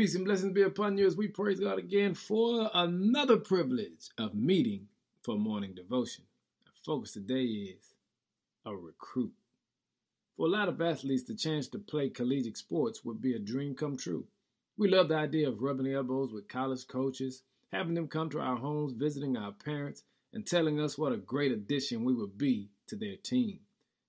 Peace and blessings be upon you as we praise God again for another privilege of meeting for morning devotion. Our focus today is a recruit. For a lot of athletes, the chance to play collegiate sports would be a dream come true. We love the idea of rubbing elbows with college coaches, having them come to our homes, visiting our parents, and telling us what a great addition we would be to their team.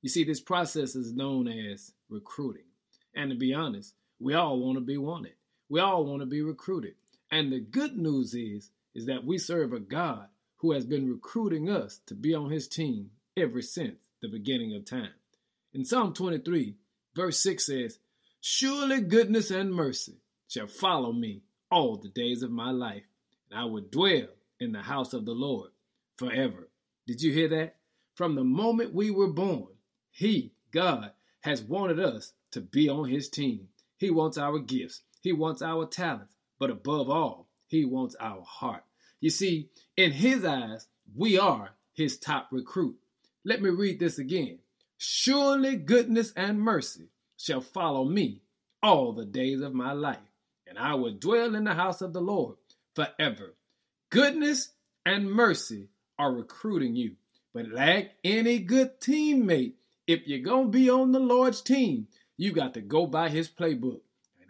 You see, this process is known as recruiting. And to be honest, we all want to be wanted. We all want to be recruited. And the good news is, is that we serve a God who has been recruiting us to be on his team ever since the beginning of time. In Psalm 23, verse 6 says, Surely goodness and mercy shall follow me all the days of my life, and I will dwell in the house of the Lord forever. Did you hear that? From the moment we were born, He, God, has wanted us to be on His team. He wants our gifts. He wants our talents, but above all, He wants our heart. You see, in His eyes, we are His top recruit. Let me read this again. Surely goodness and mercy shall follow me all the days of my life, and I will dwell in the house of the Lord forever. Goodness and mercy are recruiting you. But like any good teammate, if you're going to be on the Lord's team, you got to go by his playbook.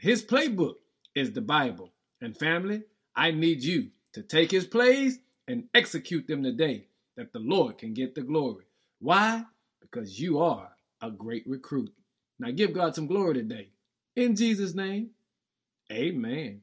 His playbook is the Bible. And family, I need you to take his plays and execute them today that the Lord can get the glory. Why? Because you are a great recruit. Now give God some glory today. In Jesus' name, amen.